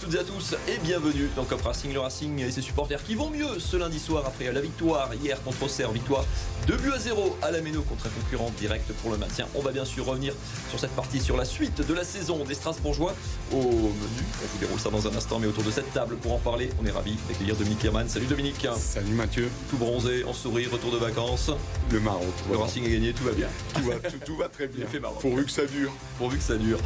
toutes et à tous et bienvenue dans Cop Racing, le Racing et ses supporters qui vont mieux ce lundi soir après la victoire hier contre Auxerre, victoire 2 buts à 0 à la Méno contre un concurrent direct pour le maintien. On va bien sûr revenir sur cette partie, sur la suite de la saison des Strasbourgeois au menu. On vous déroule ça dans un instant, mais autour de cette table pour en parler, on est ravis d'accueillir Dominique Herman. Salut Dominique. Salut Mathieu. Tout bronzé, en sourire, retour de vacances. Le marron. Le Racing est gagné, tout va bien. Tout va, tout, va très bien. Fait. Pourvu que ça dure. Pourvu que ça dure.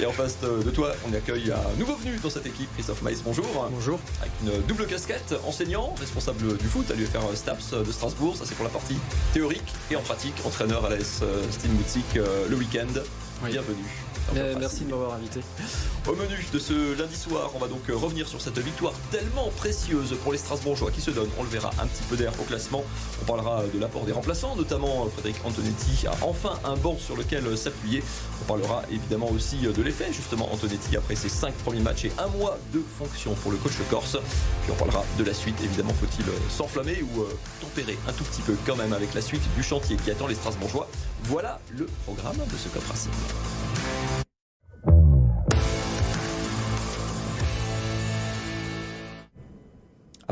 Et en face de toi, on accueille un nouveau venu dans cette équipe, Christophe Maïs, bonjour. Bonjour. Avec une double casquette, enseignant, responsable du foot à l'UFR Staps de Strasbourg, ça c'est pour la partie théorique et en pratique, entraîneur à l'AS Steam Boutique le week-end. Bienvenue. Euh, merci de m'avoir invité. Au menu de ce lundi soir, on va donc revenir sur cette victoire tellement précieuse pour les Strasbourgeois qui se donnent, on le verra, un petit peu d'air au classement. On parlera de l'apport des remplaçants, notamment Frédéric Antonetti a enfin un banc sur lequel s'appuyer. On parlera évidemment aussi de l'effet, justement, Antonetti après ses cinq premiers matchs et un mois de fonction pour le coach corse. Puis on parlera de la suite, évidemment, faut-il s'enflammer ou tempérer un tout petit peu quand même avec la suite du chantier qui attend les Strasbourgeois. Voilà le programme de ce Cop Racing.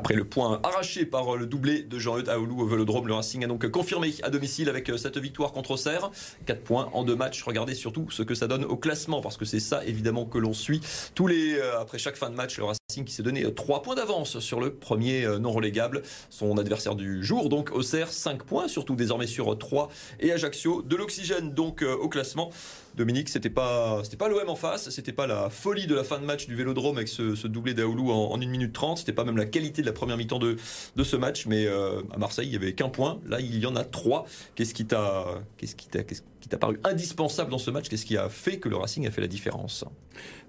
Après le point arraché par le doublé de Jean-Eudes Aoulou au Vélodrome, le Racing a donc confirmé à domicile avec cette victoire contre Auxerre. 4 points en deux matchs. Regardez surtout ce que ça donne au classement, parce que c'est ça évidemment que l'on suit. Tous les, après chaque fin de match, le Racing qui s'est donné 3 points d'avance sur le premier non relégable, son adversaire du jour. Donc Auxerre, 5 points, surtout désormais sur 3. Et Ajaccio, de l'oxygène donc au classement. Dominique, c'était pas, c'était pas l'OM en face, c'était pas la folie de la fin de match du Vélodrome avec ce, doublé d'Aoulou en, en 1 minute 30, c'était pas même la qualité de la première mi-temps de, de ce match, mais euh, à Marseille, il y avait qu'un point, là il y en a trois. Qu'est-ce qui t'a, qu'est-ce qui t'a, qu'est-ce qui t'a paru indispensable dans ce match Qu'est-ce qui a fait que le Racing a fait la différence?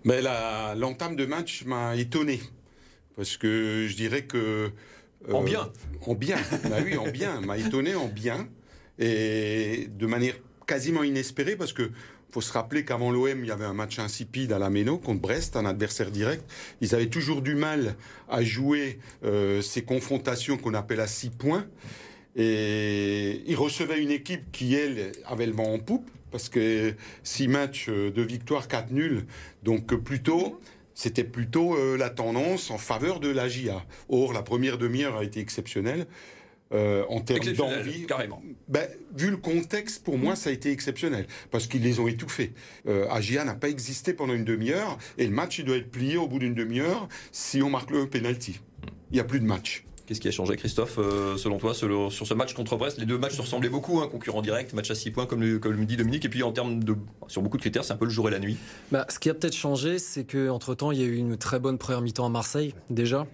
Mais la, l'entame de match m'a étonné, parce que je dirais que euh, en bien, en bien, bah oui, en bien, m'a étonné en bien. Et de manière quasiment inespérée parce que faut se rappeler qu'avant l'OM, il y avait un match insipide à la Méno contre Brest, un adversaire direct. Ils avaient toujours du mal à jouer euh, ces confrontations qu'on appelle à six points. Et ils recevaient une équipe qui, elle, avait le vent en poupe, parce que six matchs de victoire, quatre nuls. Donc plutôt, c'était plutôt euh, la tendance en faveur de la GIA. Or, la première demi-heure a été exceptionnelle. Euh, en termes d'envie. Carrément. Ben, vu le contexte, pour moi, ça a été exceptionnel. Parce qu'ils les ont étouffés. Euh, Agia n'a pas existé pendant une demi-heure. Et le match, il doit être plié au bout d'une demi-heure si on marque le penalty. Il n'y a plus de match. Qu'est-ce qui a changé, Christophe, euh, selon toi, sur ce match contre Brest? Les deux matchs se ressemblaient beaucoup, hein, concurrent direct, match à 6 points, comme le, dit Dominique. Et puis, en termes de. Sur beaucoup de critères, c'est un peu le jour et la nuit. Bah, ce qui a peut-être changé, c'est qu'entre-temps, il y a eu une très bonne première mi-temps à Marseille, déjà.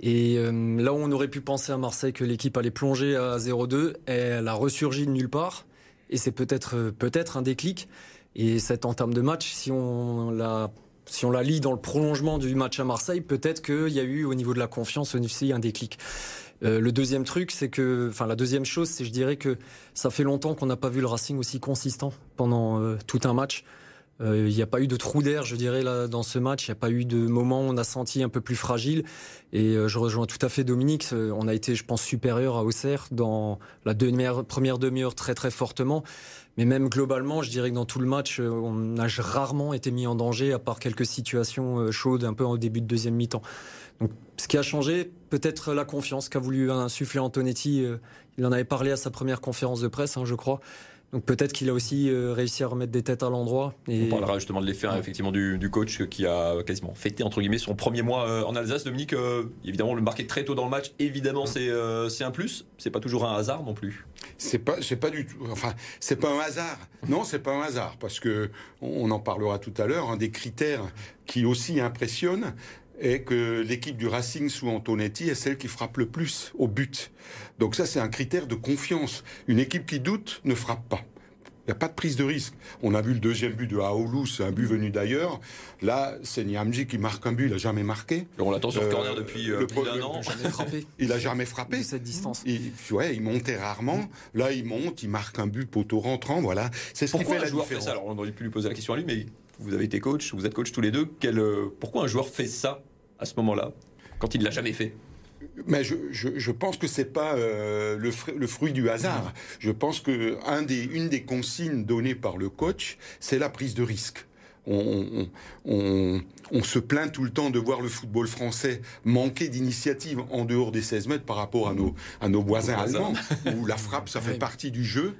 Et euh, là où on aurait pu penser à Marseille que l'équipe allait plonger à 0-2, elle a ressurgi de nulle part. Et c'est peut-être peut-être un déclic. Et cette entame de match, si on la si on la lit dans le prolongement du match à Marseille, peut-être qu'il y a eu au niveau de la confiance aussi un déclic. Euh, le deuxième truc, c'est que, enfin la deuxième chose, c'est je dirais que ça fait longtemps qu'on n'a pas vu le Racing aussi consistant pendant euh, tout un match. Il n'y a pas eu de trou d'air, je dirais, dans ce match. Il n'y a pas eu de moment où on a senti un peu plus fragile. Et euh, je rejoins tout à fait Dominique. On a été, je pense, supérieur à Auxerre dans la première demi-heure très très fortement. Mais même globalement, je dirais que dans tout le match, on a rarement été mis en danger, à part quelques situations chaudes un peu au début de deuxième mi-temps. Donc, ce qui a changé, peut-être la confiance qu'a voulu insuffler Antonetti. Il en avait parlé à sa première conférence de presse, hein, je crois. Donc peut-être qu'il a aussi réussi à remettre des têtes à l'endroit. Et... On parlera justement de l'effet effectivement du, du, coach qui a quasiment fêté entre guillemets son premier mois en Alsace. Dominique, euh, évidemment le marquer très tôt dans le match, évidemment c'est euh, c'est un plus. C'est pas toujours un hasard non plus. C'est pas c'est pas du tout. Enfin c'est pas un hasard. Non c'est pas un hasard parce que on en parlera tout à l'heure. Un des critères qui aussi impressionne est que l'équipe du Racing sous Antonetti est celle qui frappe le plus au but. Donc ça, c'est un critère de confiance. Une équipe qui doute ne frappe pas. Il n'y a pas de prise de risque. On a vu le deuxième but de Aoulou, c'est un but venu d'ailleurs. Là, c'est Niamji qui marque un but, il n'a jamais marqué. On l'attend sur euh, corner depuis euh, plus d'un an. Jamais frappé. Il n'a jamais frappé. Cette distance. Il, ouais, il montait rarement. Là, il monte, il marque un but poteau rentrant. Voilà. C'est ce qui fait la joueur différence. fait ça? Alors, on aurait pu lui poser la question à lui, mais vous avez été coach, vous êtes coach tous les deux. Euh, pourquoi un joueur fait ça à ce moment-là, quand il ne l'a jamais fait? Mais je, pense que c'est pas euh, le, fr le, fruit du hasard. Je pense que une des consignes données par le coach, c'est la prise de risque. On, se plaint tout le temps de voir le football français manquer d'initiative en dehors des 16 mètres par rapport à nos, à nos voisins allemands, où la frappe, ça fait partie du jeu.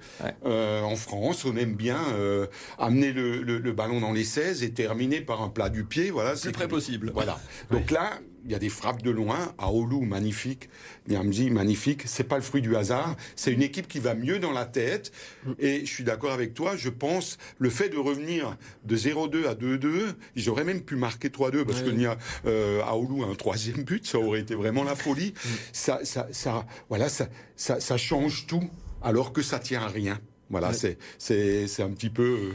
Euh, en France, on aime bien euh, amener le, ballon dans les 16 et terminer par un plat du pied. Voilà, c'est très possible. Voilà. Donc là, il y a des frappes de loin. Aoulou, magnifique. Niamzi, magnifique. C'est pas le fruit du hasard. C'est une équipe qui va mieux dans la tête. Et je suis d'accord avec toi. Je pense le fait de revenir de 0-2 à 2-2, ils auraient même pu marquer 3-2 parce que Nia, euh, Aoulou a un troisième but. Ça aurait été vraiment la folie. Mm. Ça, ça, ça, voilà, ça, ça, ça change tout alors que ça tient à rien. Voilà, c'est, c'est, c'est un petit peu. Euh,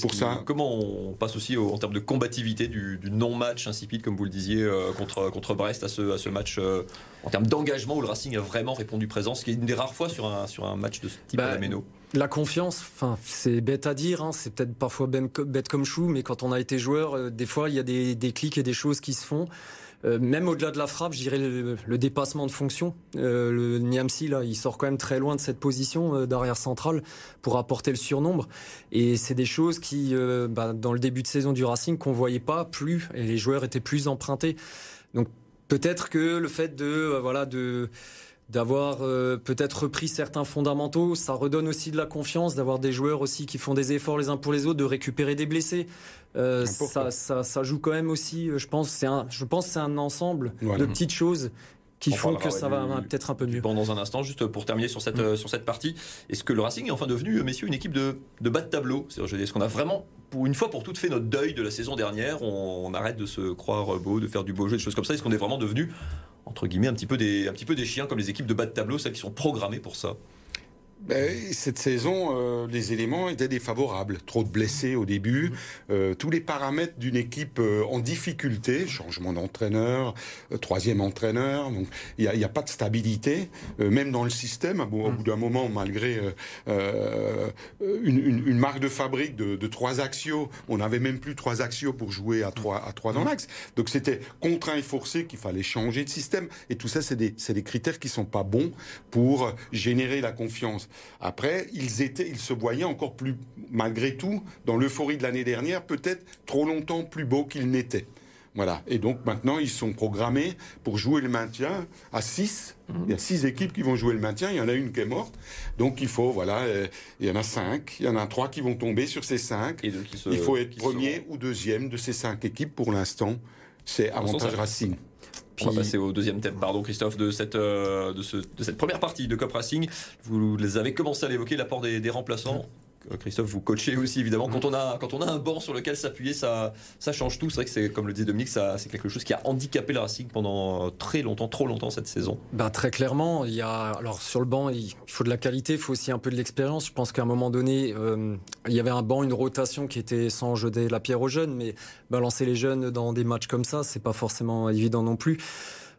pour ça. Comment on passe aussi en termes de combativité du, non-match insipide, comme vous le disiez, euh, contre, contre Brest à ce, à ce match, euh, en termes d'engagement où le Racing a vraiment répondu présent, ce qui est une des rares fois sur un, sur un match de ce type bah, à la Méno la confiance, enfin, c'est bête à dire, hein, c'est peut-être parfois bête comme chou, mais quand on a été joueur, euh, des fois il y a des, des clics et des choses qui se font. Euh, même au-delà de la frappe, je dirais le, dépassement de fonction. Euh, le Niamsi, là, il sort quand même très loin de cette position euh, d'arrière central pour apporter le surnombre. Et c'est des choses qui, bah, dans le début de saison du Racing, qu'on voyait pas plus, et les joueurs étaient plus empruntés. Donc peut-être que le fait de, voilà, de d'avoir peut-être repris certains fondamentaux. Ça redonne aussi de la confiance, d'avoir des joueurs aussi qui font des efforts les uns pour les autres, de récupérer des blessés. Euh, ça, ça, ça, joue quand même aussi, euh, je pense, c'est un, je pense c'est un ensemble de petites choses qui font que ça va peut-être un peu mieux. Bon, dans un instant, juste pour terminer sur cette, mm. euh, sur cette partie, est-ce que le Racing est enfin devenu, messieurs, une équipe de, de bas de tableau? Est-ce qu'on a vraiment, pour une fois pour toutes, fait notre deuil de la saison dernière? On, arrête de se croire beau, de faire du beau jeu, des choses comme ça? Est-ce qu'on est vraiment devenu, entre guillemets, un petit, peu des, un petit peu des chiens comme les équipes de bas de tableau, celles qui sont programmées pour ça? Ben, cette saison, euh, les éléments étaient défavorables. Trop de blessés au début, euh, tous les paramètres d'une équipe euh, en difficulté, changement d'entraîneur, troisième entraîneur, donc il n'y a, a, pas de stabilité, même dans le système. Au bout d'un moment, malgré une, une, marque de fabrique de, de trois axios, on n'avait même plus trois axios pour jouer à trois, à trois dans l'axe. Donc c'était contraint et forcé qu'il fallait changer de système. Et tout ça, c'est des, des critères qui sont pas bons pour générer la confiance. Après, ils étaient, ils se voyaient encore plus, malgré tout, dans l'euphorie de l'année dernière, peut-être trop longtemps plus beaux qu'ils n'étaient. Voilà. Et donc maintenant, ils sont programmés pour jouer le maintien à 6. Il y a 6 équipes qui vont jouer le maintien. Il y en a une qui est morte. Donc il faut, voilà, euh, il y en a 5. Il y en a 3 qui vont tomber sur ces 5. il faut être premier ou deuxième de ces 5 équipes pour l'instant. C'est avantage Racing. On va passer au deuxième thème, pardon Christophe, de cette, euh, de, cette première partie de Cop Racing. Vous les avez commencé à l'évoquer, l'apport des, des remplaçants. Euh, Christophe, vous coachez aussi évidemment. Quand on a, quand on a un banc sur lequel s'appuyer, ça, ça change tout. C'est vrai que c'est, comme le dit Dominique, ça, c'est quelque chose qui a handicapé le Racing pendant très longtemps, trop longtemps cette saison. Ben, très clairement, il y a, alors sur le banc, il faut de la qualité, il faut aussi un peu de l'expérience. Je pense qu'à un moment donné, euh, il y avait un banc, une rotation qui était sans jeter la pierre aux jeunes, mais balancer les jeunes dans des matchs comme ça, c'est pas forcément évident non plus.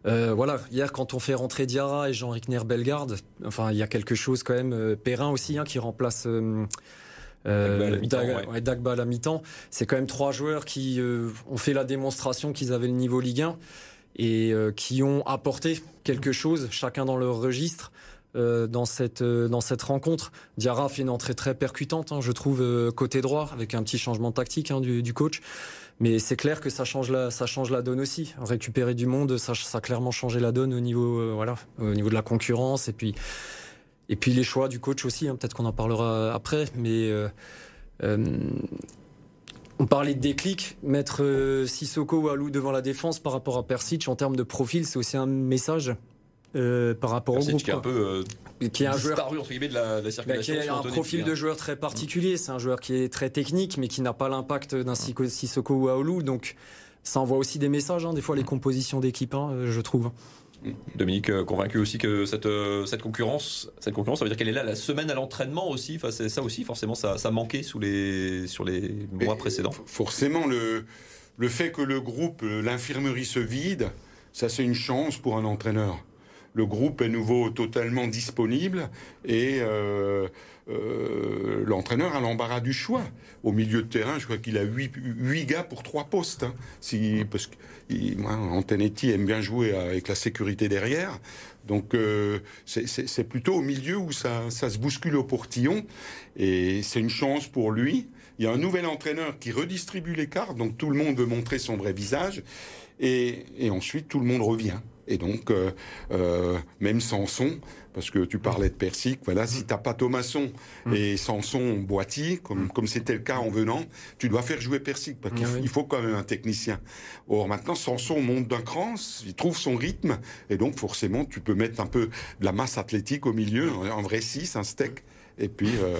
Euh, voilà, hier quand on fait rentrer Diarra et Jean-Ric Bellegarde, enfin il y a quelque chose quand même. Euh, Perrin aussi hein, qui remplace. Euh, euh Dagba à la mi-temps. C'est quand même trois joueurs qui ont fait la démonstration qu'ils avaient le niveau Ligue 1 et qui ont apporté quelque chose, chacun dans leur registre. Dans cette dans cette rencontre, Diarra fait une entrée très percutante, hein, je trouve côté droit, avec un petit changement tactique hein, du, coach. Mais c'est clair que ça change la, ça change la donne aussi. Récupérer du monde, ça, a clairement changé la donne au niveau, euh, voilà, au niveau de la concurrence et puis, et puis les choix du coach aussi. Hein. Peut-être qu'on en parlera après, mais euh, euh, on parlait de déclic, mettre Sissoko ou Alou devant la défense par rapport à Persic en termes de profil, c'est aussi un message euh, par rapport au groupe. Qui est un peu euh, qui est un joueur entre guillemets de la, de la circulation. Bah, qui a un profil de joueur très particulier. C'est un joueur qui est très technique, mais qui n'a pas l'impact d'un Sissoko ou Aoulou. Donc ça envoie aussi des messages. Hein, des fois, les compositions d'équipe, hein, je trouve. Dominique, euh, convaincu aussi que cette, cette concurrence, cette concurrence, ça veut dire qu'elle est là la semaine à l'entraînement aussi. Enfin, ça aussi, forcément, ça, ça manquait sous les, sur les mois précédents. Forcément, le, le fait que le groupe, l'infirmerie se vide, ça c'est une chance pour un entraîneur le groupe est nouveau totalement disponible et euh, euh, l'entraîneur a l'embarras du choix. Au milieu de terrain, je crois qu'il a 8, gars pour 3 postes. Hein. Parce que Antonetti aime bien jouer avec la sécurité derrière. Donc euh, c'est plutôt au milieu où ça, se bouscule au portillon. Et c'est une chance pour lui Il y a un nouvel entraîneur qui redistribue les cartes, donc tout le monde veut montrer son vrai visage. Et, ensuite, tout le monde revient. Et donc, euh, euh, même Samson, parce que tu parlais de Persic, voilà, si t'as pas Thomasson mm. et Samson boîtier, comme comme c'était le cas en venant, tu dois faire jouer Persic, parce qu'il il faut quand même un technicien. Or maintenant, Samson monte d'un cran, il trouve son rythme, et donc forcément, tu peux mettre un peu de la masse athlétique au milieu, un vrai 6, un steak. Et puis, euh,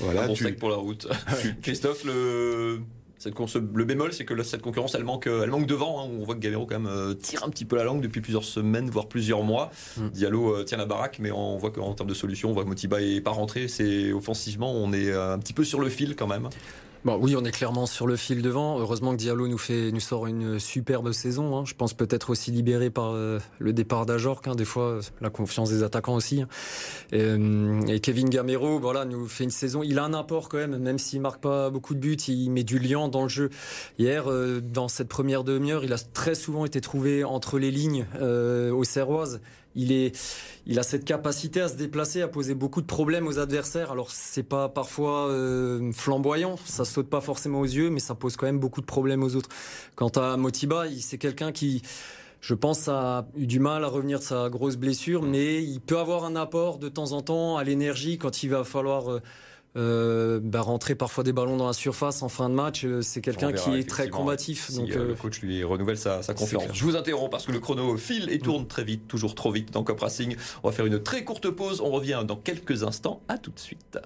voilà. Un bon steak pour la route. Christophe, le le bémol, c'est que cette concurrence, elle manque, elle manque de vent. Hein. On voit que Gamero quand même euh, tire un petit peu la langue depuis plusieurs semaines, voire plusieurs mois. Mm. Diallo euh, tient la baraque, mais on voit qu'en termes de solution, on voit que Motiba est pas rentré. C'est offensivement, on est euh, un petit peu sur le fil quand même. Bon, oui, on est clairement sur le fil devant. Heureusement que Diallo nous fait, nous sort une superbe saison. Hein. Je pense peut-être aussi libéré par euh, le départ d'Ajorc. Hein. Des fois, la confiance des attaquants aussi. Hein. Euh, et, Kevin Gamero, voilà, nous fait une saison. Il a un apport quand même, même s'il marque pas beaucoup de buts. Il met du lien dans le jeu. Hier, euh, dans cette première demi-heure, il a très souvent été trouvé entre les lignes aux Serroises. Il est, il a cette capacité à se déplacer, à poser beaucoup de problèmes aux adversaires. Alors c'est pas parfois euh, flamboyant, ça saute pas forcément aux yeux, mais ça pose quand même beaucoup de problèmes aux autres. Quant à Motiba, c'est quelqu'un qui je pense a eu du mal à revenir de sa grosse blessure, mais il peut avoir un apport de temps en temps à l'énergie quand il va falloir euh, euh, bah, rentrer parfois des ballons dans la surface en fin de match. Euh, c'est quelqu'un qui est très combatif. donc, euh, le coach lui renouvelle sa, confiance. Je vous interromps parce que le chrono file et tourne très vite, toujours trop vite dans Cop Racing. On va faire une très courte pause. On revient dans quelques instants. À tout de suite.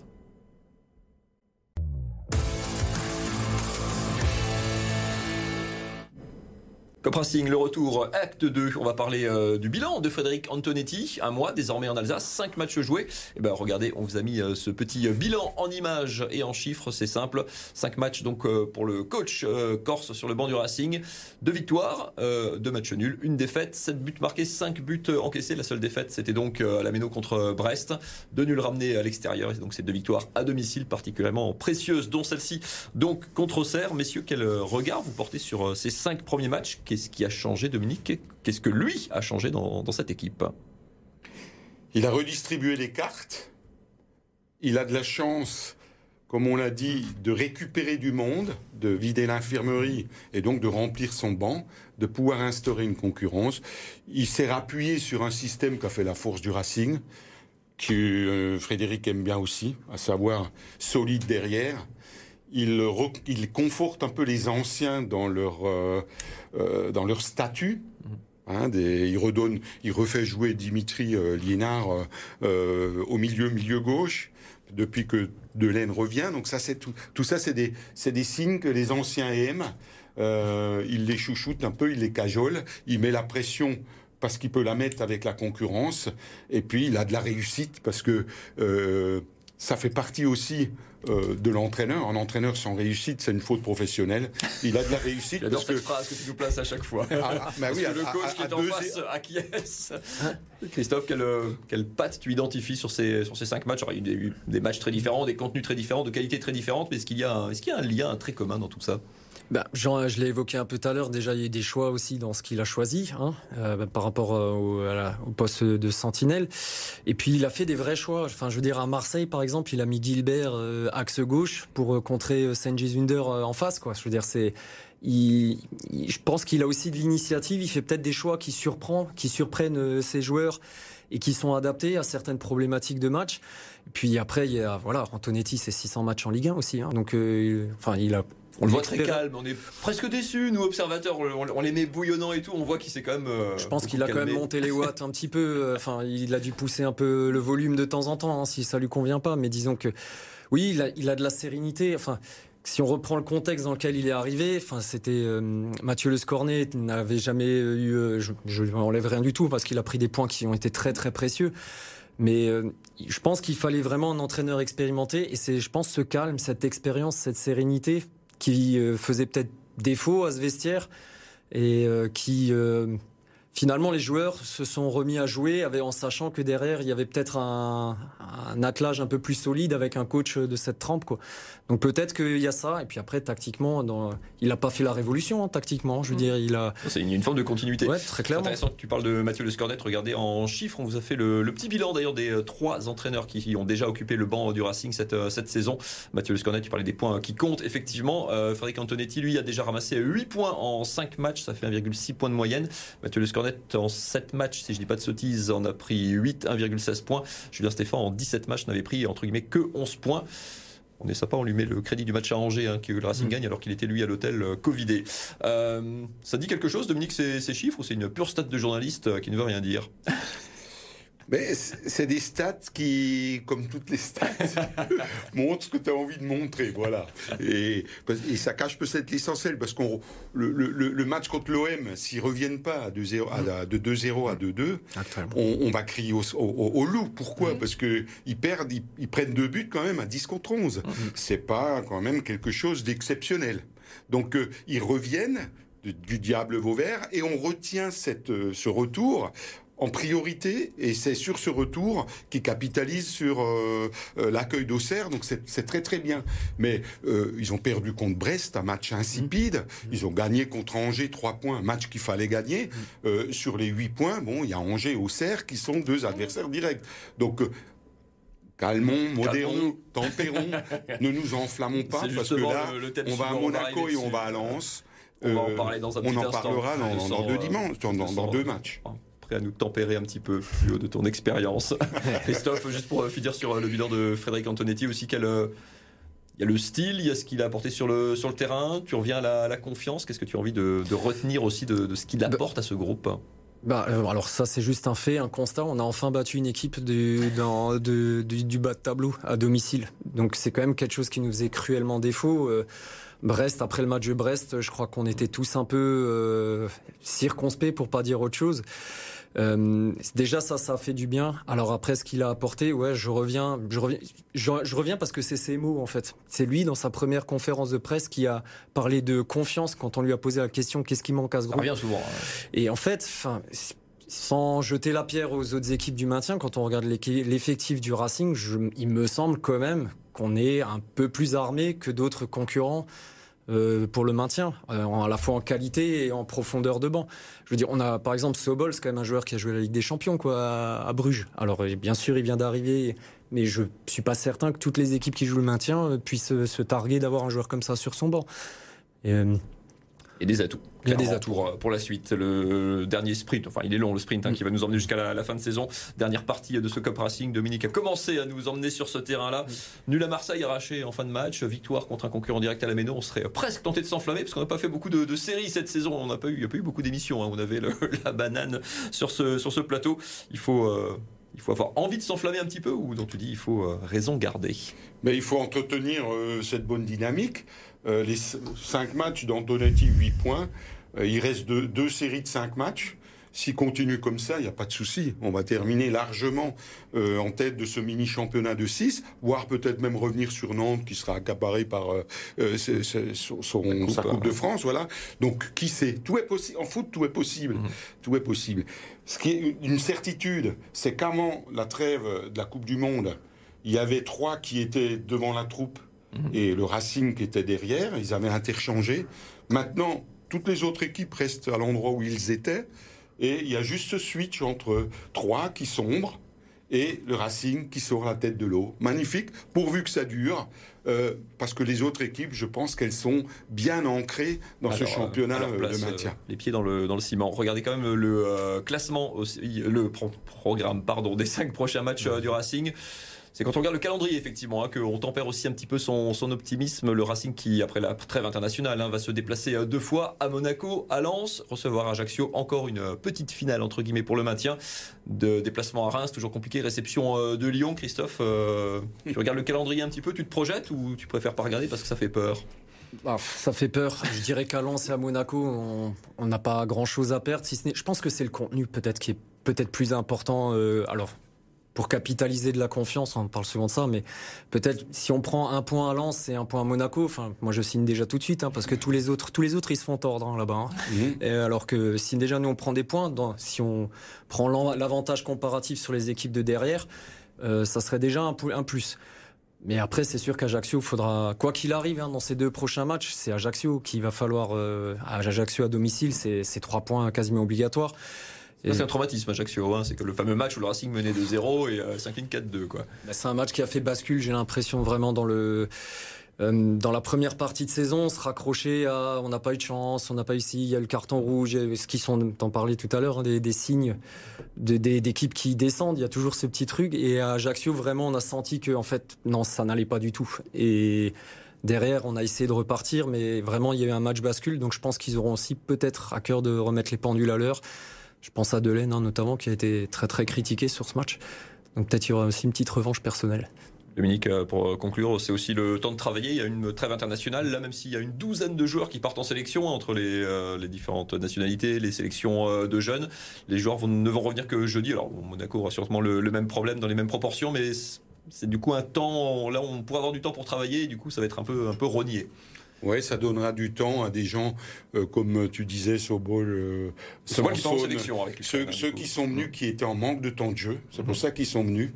Racing, le retour, acte 2. On va parler euh, du bilan de Frédéric Antonetti. Un mois désormais en Alsace, 5 matchs joués. Et eh ben regardez, on vous a mis euh, ce petit bilan en images et en chiffres. C'est simple. 5 matchs donc euh, pour le coach corse sur le banc du Racing. Deux victoires, deux matchs nuls, une défaite, 7 buts marqués, 5 buts encaissés. La seule défaite, c'était donc à la Méno contre Brest. Deux nuls ramenés à l'extérieur. Donc ces deux victoires à domicile particulièrement précieuses, dont celle-ci donc contre Auxerre. Messieurs, quel regard vous portez sur ces 5 premiers matchs Qu'est-ce qui a changé, Dominique Qu'est-ce que lui a changé dans, cette équipe? Il a redistribué les cartes. Il a de la chance, comme on l'a dit, de récupérer du monde, de vider l'infirmerie et donc de remplir son banc, de pouvoir instaurer une concurrence. Il s'est rappuyé sur un système qui a fait la force du Racing, que euh, Frédéric aime bien aussi, à savoir solide derrière il, conforte un peu les anciens dans leur, euh, euh, dans leur statut. Hein, il redonne, il refait jouer Dimitri euh, Liénard au milieu, milieu gauche depuis que Delaine revient. Donc ça, c'est tout, tout ça, c'est des, des signes que les anciens aiment. il les chouchoute un peu, il les cajole, il met la pression parce qu'il peut la mettre avec la concurrence, et puis il a de la réussite parce que ça fait partie aussi euh, de l'entraîneur. Un entraîneur sans réussite, c'est une faute professionnelle. Il a de la réussite. J'adore cette phrase que tu nous places à chaque fois. Ah, bah oui, le coach qui est en face acquiesce. Christophe, quelle, quelle patte tu identifies sur ces, sur ces cinq matchs? Il y a eu des, matchs très différents, des contenus très différents, de qualités très différentes, mais est-ce qu'il y, a, est qu'il y a un lien très commun dans tout ça? Ben, Jean, je l'ai évoqué un peu tout à l'heure, déjà il y a eu des choix aussi dans ce qu'il a choisi hein, euh, par rapport euh, au, poste de sentinelle. Et puis il a fait des vrais choix. Enfin, je veux dire, à Marseille par exemple, il a mis Gilbert euh, axe gauche pour contrer Sanji Zunder en face. Quoi. Je veux dire, c'est il, je pense qu'il a aussi de l'initiative. Il fait peut-être des choix qui surprend, qui surprennent ses joueurs et qui sont adaptés à certaines problématiques de match. puis après, il y a voilà, Antonetti, c'est 600 matchs en Ligue 1 aussi. Hein, donc, enfin, il a on le voit très calme, on est presque déçus, nous observateurs, on, les met bouillonnants et tout, on voit qu'il s'est quand même. Euh, je pense qu'il a quand même monté les watts un petit peu, euh, enfin il a dû pousser un peu le volume de temps en temps, hein, si ça lui convient pas, mais disons que oui, il a, il a de la sérénité, enfin si on reprend le contexte dans lequel il est arrivé, enfin c'était euh, Mathieu Le Scornet n'avait jamais eu, je, je enlève rien du tout parce qu'il a pris des points qui ont été très très précieux. Mais je pense qu'il fallait vraiment un entraîneur expérimenté et c'est, je pense, ce calme, cette expérience, cette sérénité qui euh, faisait peut-être défaut à ce vestiaire et euh, qui euh, finalement, les joueurs se sont remis à jouer en sachant que derrière, il y avait peut-être un, attelage un peu plus solide avec un coach de cette trempe. Quoi. Donc peut-être qu'il y a ça. Et puis après, tactiquement, dans... il n'a pas fait la révolution, hein, tactiquement. Je veux mm. dire, il a. C'est une, forme de continuité. Ouais, très clairement. intéressant que tu parles de Mathieu Le Scornet. Regardez en chiffres, on vous a fait le, petit bilan d'ailleurs des euh, trois entraîneurs qui ont déjà occupé le banc du Racing cette, euh, cette saison. Mathieu Le Scornet, tu parlais des points qui comptent effectivement. Euh, Frédéric Antonetti, lui, a déjà ramassé 8 points en 5 matchs. Ça fait 1,6 points de moyenne. Mathieu Le En 7 matchs, si je dis pas de sottises, en a pris 8, 1,16 points. Julien Stéphane, en 17 matchs, n'avait pris entre guillemets que 11 points. On est sympa, on lui met le crédit du match à Angers, hein, que le Racing mm. gagne, alors qu'il était lui à l'hôtel euh, Covidé. Euh, ça dit quelque chose, Dominique, ces, ces chiffres, ou c'est une pure stat de journaliste euh, qui ne veut rien dire? Mais c'est des stats qui, comme toutes les stats, montrent ce que tu as envie de montrer. Voilà. Et, ça cache peut-être l'essentiel, parce que le, le, match contre l'OM, s'ils reviennent pas à 2-0 à, de 2-0 à 2-2, on, va crier au, au, loup. Pourquoi? Parce qu'ils perdent, ils, prennent deux buts quand même à 10 contre 11. C'est pas quand même quelque chose d'exceptionnel. Donc euh, ils reviennent du diable Vauvert et on retient cette, euh, ce retour en priorité, et c'est sur ce retour qui capitalise sur euh, euh, l'accueil d'Auxerre, donc c'est très très bien. Mais euh, ils ont perdu contre Brest, un match insipide, mmh. ils ont gagné contre Angers, trois points, un match qu'il fallait gagner. Mmh. sur les huit points, bon, il y a Angers et Auxerre qui sont deux adversaires directs. Donc calmons, modérons, tempérons, ne nous enflammons pas, parce que là, on va à Monaco et on va à Lens. On va en parler dans un On en parlera dans, deux dimanches, dans, deux matchs prêt à nous tempérer un petit peu plus haut de ton expérience. Christophe, juste pour finir sur euh, le bilan de Frédéric Antonetti aussi, quel, euh, il y a le style, il y a ce qu'il a apporté sur le, sur le terrain, tu reviens à la, confiance, qu'est-ce que tu as envie de, retenir aussi de, ce qu'il apporte à ce groupe? bah, euh, alors ça c'est juste un fait, un constat. On a enfin battu une équipe du, dans, du, du, bas de tableau à domicile. Donc c'est quand même quelque chose qui nous faisait cruellement défaut. Brest, après le match de Brest, je crois qu'on était tous un peu circonspects pour pas dire autre chose. Euh, déjà ça, ça fait du bien. Alors après ce qu'il a apporté, ouais, je reviens, je reviens, je, reviens parce que c'est ses mots en fait. C'est lui dans sa première conférence de presse qui a parlé de confiance quand on lui a posé la question qu'est-ce qui manque à ce groupe. Ça souvent. Hein. Et en fait, enfin sans jeter la pierre aux autres équipes du maintien, quand on regarde l'effectif du Racing, je, il me semble quand même qu'on est un peu plus armé que d'autres concurrents euh, pour le maintien, euh, à la fois en qualité et en profondeur de banc. Je veux dire, on a par exemple Sobol, c'est quand même un joueur qui a joué la Ligue des Champions quoi, à, Bruges. Alors bien sûr, il vient d'arriver, mais je suis pas certain que toutes les équipes qui jouent le maintien puissent se targuer d'avoir un joueur comme ça sur son banc. Euh, et des atouts. Il y a des atouts pour, la suite. Le dernier sprint, enfin il est long le sprint hein, mm. qui va nous emmener jusqu'à la, fin de saison. Dernière partie de ce Cup Racing. Dominique a commencé à nous emmener sur ce terrain-là. Mm. Nul à Marseille, arraché en fin de match. Victoire contre un concurrent direct à la Méno. On serait presque tenté de s'enflammer parce qu'on n'a pas fait beaucoup de, séries cette saison. On n'a pas eu, il n'y a pas eu beaucoup d'émissions. Hein. On avait la banane sur ce, sur ce plateau. Il faut. Euh, il faut avoir envie de s'enflammer un petit peu ou donc tu dis il faut euh, raison garder Mais il faut entretenir euh, cette bonne dynamique. Les 5 matchs d'Antonetti, 8 points. Euh, il reste deux, séries de cinq matchs. S'il continue comme ça, il n'y a pas de souci. On va terminer largement euh, en tête de ce mini championnat de 6, voire peut-être même revenir sur Nantes qui sera accaparé par euh, son, sa Coupe de France. Voilà. Donc qui sait? Tout est possible. En foot, tout est possible. Mhm. Tout est possible. Ce qui est une certitude, c'est qu'avant la trêve de la Coupe du Monde, il y avait trois qui étaient devant la troupe mhm. et le Racing qui était derrière. Ils avaient interchangé. Maintenant, toutes les autres équipes restent à l'endroit où ils étaient. Et il y a juste ce switch entre trois qui sombre et le Racing qui sort la tête de l'eau. Magnifique, pourvu que ça dure. Euh, parce que les autres équipes, je pense qu'elles sont bien ancrées dans ce championnat euh, de maintien. Euh, les pieds dans le, dans le ciment. Regardez quand même le classement, aussi, le programme pardon, des cinq prochains matchs du Racing. C'est quand on regarde le calendrier, effectivement, hein, qu'on tempère aussi un petit peu son, optimisme. Le Racing qui, après la trêve internationale, hein, va se déplacer euh, deux fois à Monaco, à Lens, recevoir Ajaccio, encore une euh, petite finale, entre guillemets, pour le maintien. De déplacement à Reims, toujours compliqué. Réception euh, de Lyon, Christophe. tu regardes le calendrier un petit peu, tu te projettes ou tu préfères pas regarder parce que ça fait peur? Bah, ça fait peur. Je dirais qu'à Lens et à Monaco, on n'a pas grand chose à perdre. Si ce je pense que c'est le contenu peut-être qui est peut-être plus important. alors, pour capitaliser de la confiance. On parle souvent de ça, mais peut-être si on prend un point à Lens et un point à Monaco, enfin, moi je signe déjà tout de suite, hein, parce que tous les autres, tous les autres, ils se font tordre hein, là-bas. Hein. Mhm. alors que si déjà nous on prend des points, si on prend l'avantage comparatif sur les équipes de derrière, euh, ça serait déjà un, un plus. Mais après, c'est sûr qu'Ajaccio faudra, quoi qu'il arrive hein, dans ces deux prochains matchs, c'est Ajaccio qui va falloir. Euh, Ajaccio à domicile, c'est trois points quasiment obligatoires. C'est un traumatisme Ajaccio, hein, c'est que le fameux match où le Racing menait de 0 et euh, 5 4-2. Bah, c'est un match qui a fait bascule, j'ai l'impression, vraiment dans le. Euh, dans la première partie de saison, on se raccrochait à on n'a pas eu de chance, on n'a pas eu ici, il y a le carton rouge, ce qui sont, t'en parlais tout à l'heure, hein, des, signes d'équipes qui descendent, il y a toujours ce petit truc. Et à Ajaccio, vraiment, on a senti que en fait, non, ça n'allait pas du tout. Et derrière, on a essayé de repartir, mais vraiment, il y a eu un match bascule, donc je pense qu'ils auront aussi peut-être à cœur de remettre les pendules à l'heure. Je pense à Delaine hein, notamment, qui a été très très critiqué sur ce match. Donc peut-être il y aura aussi une petite revanche personnelle. Dominique, euh, pour euh, conclure, c'est aussi le temps de travailler. Il y a une trêve internationale. Là, même s'il y a une douzaine de joueurs qui partent en sélection entre les, euh, différentes nationalités, les sélections de jeunes, les joueurs ne vont revenir que jeudi. Alors, Monaco aura sûrement le, même problème dans les mêmes proportions, mais c'est du coup un temps. Là, on pourra avoir du temps pour travailler et du coup, ça va être un peu, un peu rogné. Oui, ça donnera du temps à des gens comme tu disais, Sobol, euh, Sobol qui sont en sélection avec ceux, ceux qui sont venus, qui étaient en manque de temps de jeu. C'est pour ça qu'ils sont venus.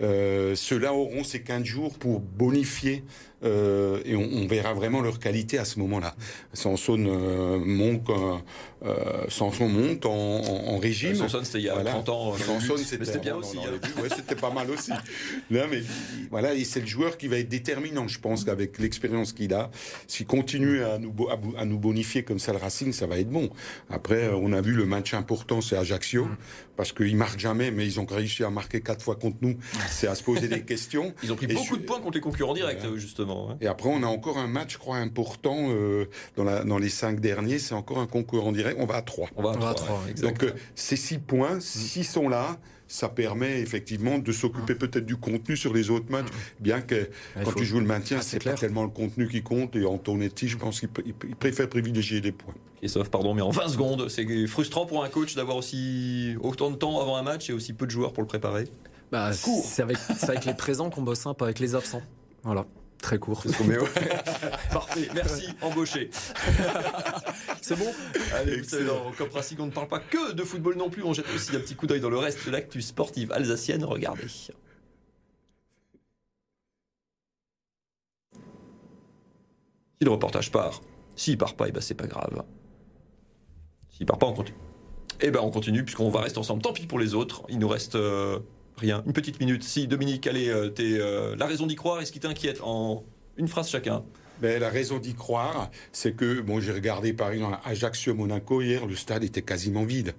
Euh, ceux-là auront ces 15 jours pour bonifier euh, et on, verra vraiment leur qualité à ce moment-là. Sanson euh, monte, euh, Sanson monte en, en, régime. Sanson c'était il y a 30 ans. Sanson c'était bien aussi. Hein. c'était pas mal aussi. Non, mais voilà, c'est le joueur qui va être déterminant, je pense, qu'avec l'expérience qu'il a, s'il continue à nous, à, nous bonifier comme ça le Racing, ça va être bon. Après, on a vu le match important, c'est Ajaccio, parce qu'ils marquent jamais, mais ils ont réussi à marquer quatre fois contre nous. C'est à se poser des questions. Ils ont pris beaucoup de points contre les concurrents directs, justement. Hein. Et après, on a encore un match, je crois, important euh, dans, la, dans les cinq derniers. C'est encore un concours en direct. On va à trois. On va à, trois. Donc, euh, ces six points, s'ils sont là, ça permet effectivement de s'occuper peut-être du contenu sur les autres matchs, bien que quand tu joues le maintien, ah, c'est pas tellement le contenu qui compte. Et Antonetti, je pense qu'il préfère privilégier les points. Et sauf, pardon, mais en 20 secondes, c'est frustrant pour un coach d'avoir aussi autant de temps avant un match et aussi peu de joueurs pour le préparer. Bah, c'est avec, avec les présents qu'on bosse, un, pas avec les absents. Voilà. Très court. Parfait, merci, embauché. C'est bon Allez, vous savez, dans Cop Racing, on ne parle pas que de football non plus, on jette aussi un petit coup d'œil dans le reste de l'actu sportive alsacienne. Regardez. Si le reportage part, s'il part pas, et eh ben c'est pas grave. S'il part pas, on continue. Eh ben on continue puisqu'on va rester ensemble. Tant pis pour les autres. Il nous reste euh, Rien. Une petite minute. Si, Dominique, allez, euh, t'es, euh, la raison d'y croire, est-ce qui t'inquiète En une phrase chacun. Ben, la raison d'y croire, c'est que, bon, j'ai regardé par exemple Ajaccio-Monaco hier, le stade était quasiment vide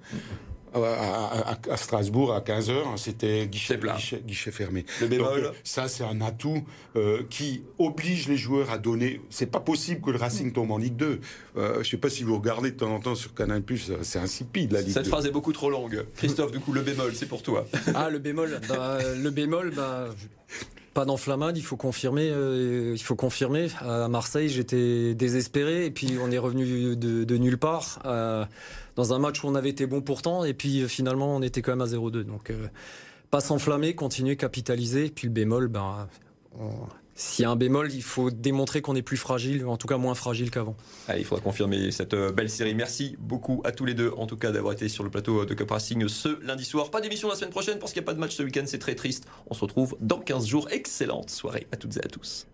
à, Strasbourg à 15h, hein, c'était guichet, guichet, fermé. Donc, euh, ça, c'est un atout euh, qui oblige les joueurs à donner. C'est pas possible que le Racing tombe en Ligue 2. Euh, je sais pas si vous regardez de temps en temps sur Canal+, c'est insipide la Ligue Cette phrase est beaucoup trop longue. Christophe, du coup, le bémol, c'est pour toi. Ah, le bémol. Bah, le bémol, bah, pas d'enflammade, il faut confirmer. il faut confirmer. À Marseille, j'étais désespéré et puis on est revenu de, nulle part dans un match où on avait été bon pourtant, et puis euh, finalement on était quand même à 0-2. Donc euh, pas s'enflammer, continuer, capitaliser. Et puis le bémol, ben, S'il y a un bémol, il faut démontrer qu'on est plus fragile, en tout cas moins fragile qu'avant. il faudra confirmer cette euh, belle série. Merci beaucoup à tous les deux, en tout cas, d'avoir été sur le plateau de Cup Racing ce lundi soir. Pas d'émission la semaine prochaine parce qu'il n'y a pas de match ce week-end, c'est très triste. On se retrouve dans 15 jours. Excellente soirée à toutes et à tous.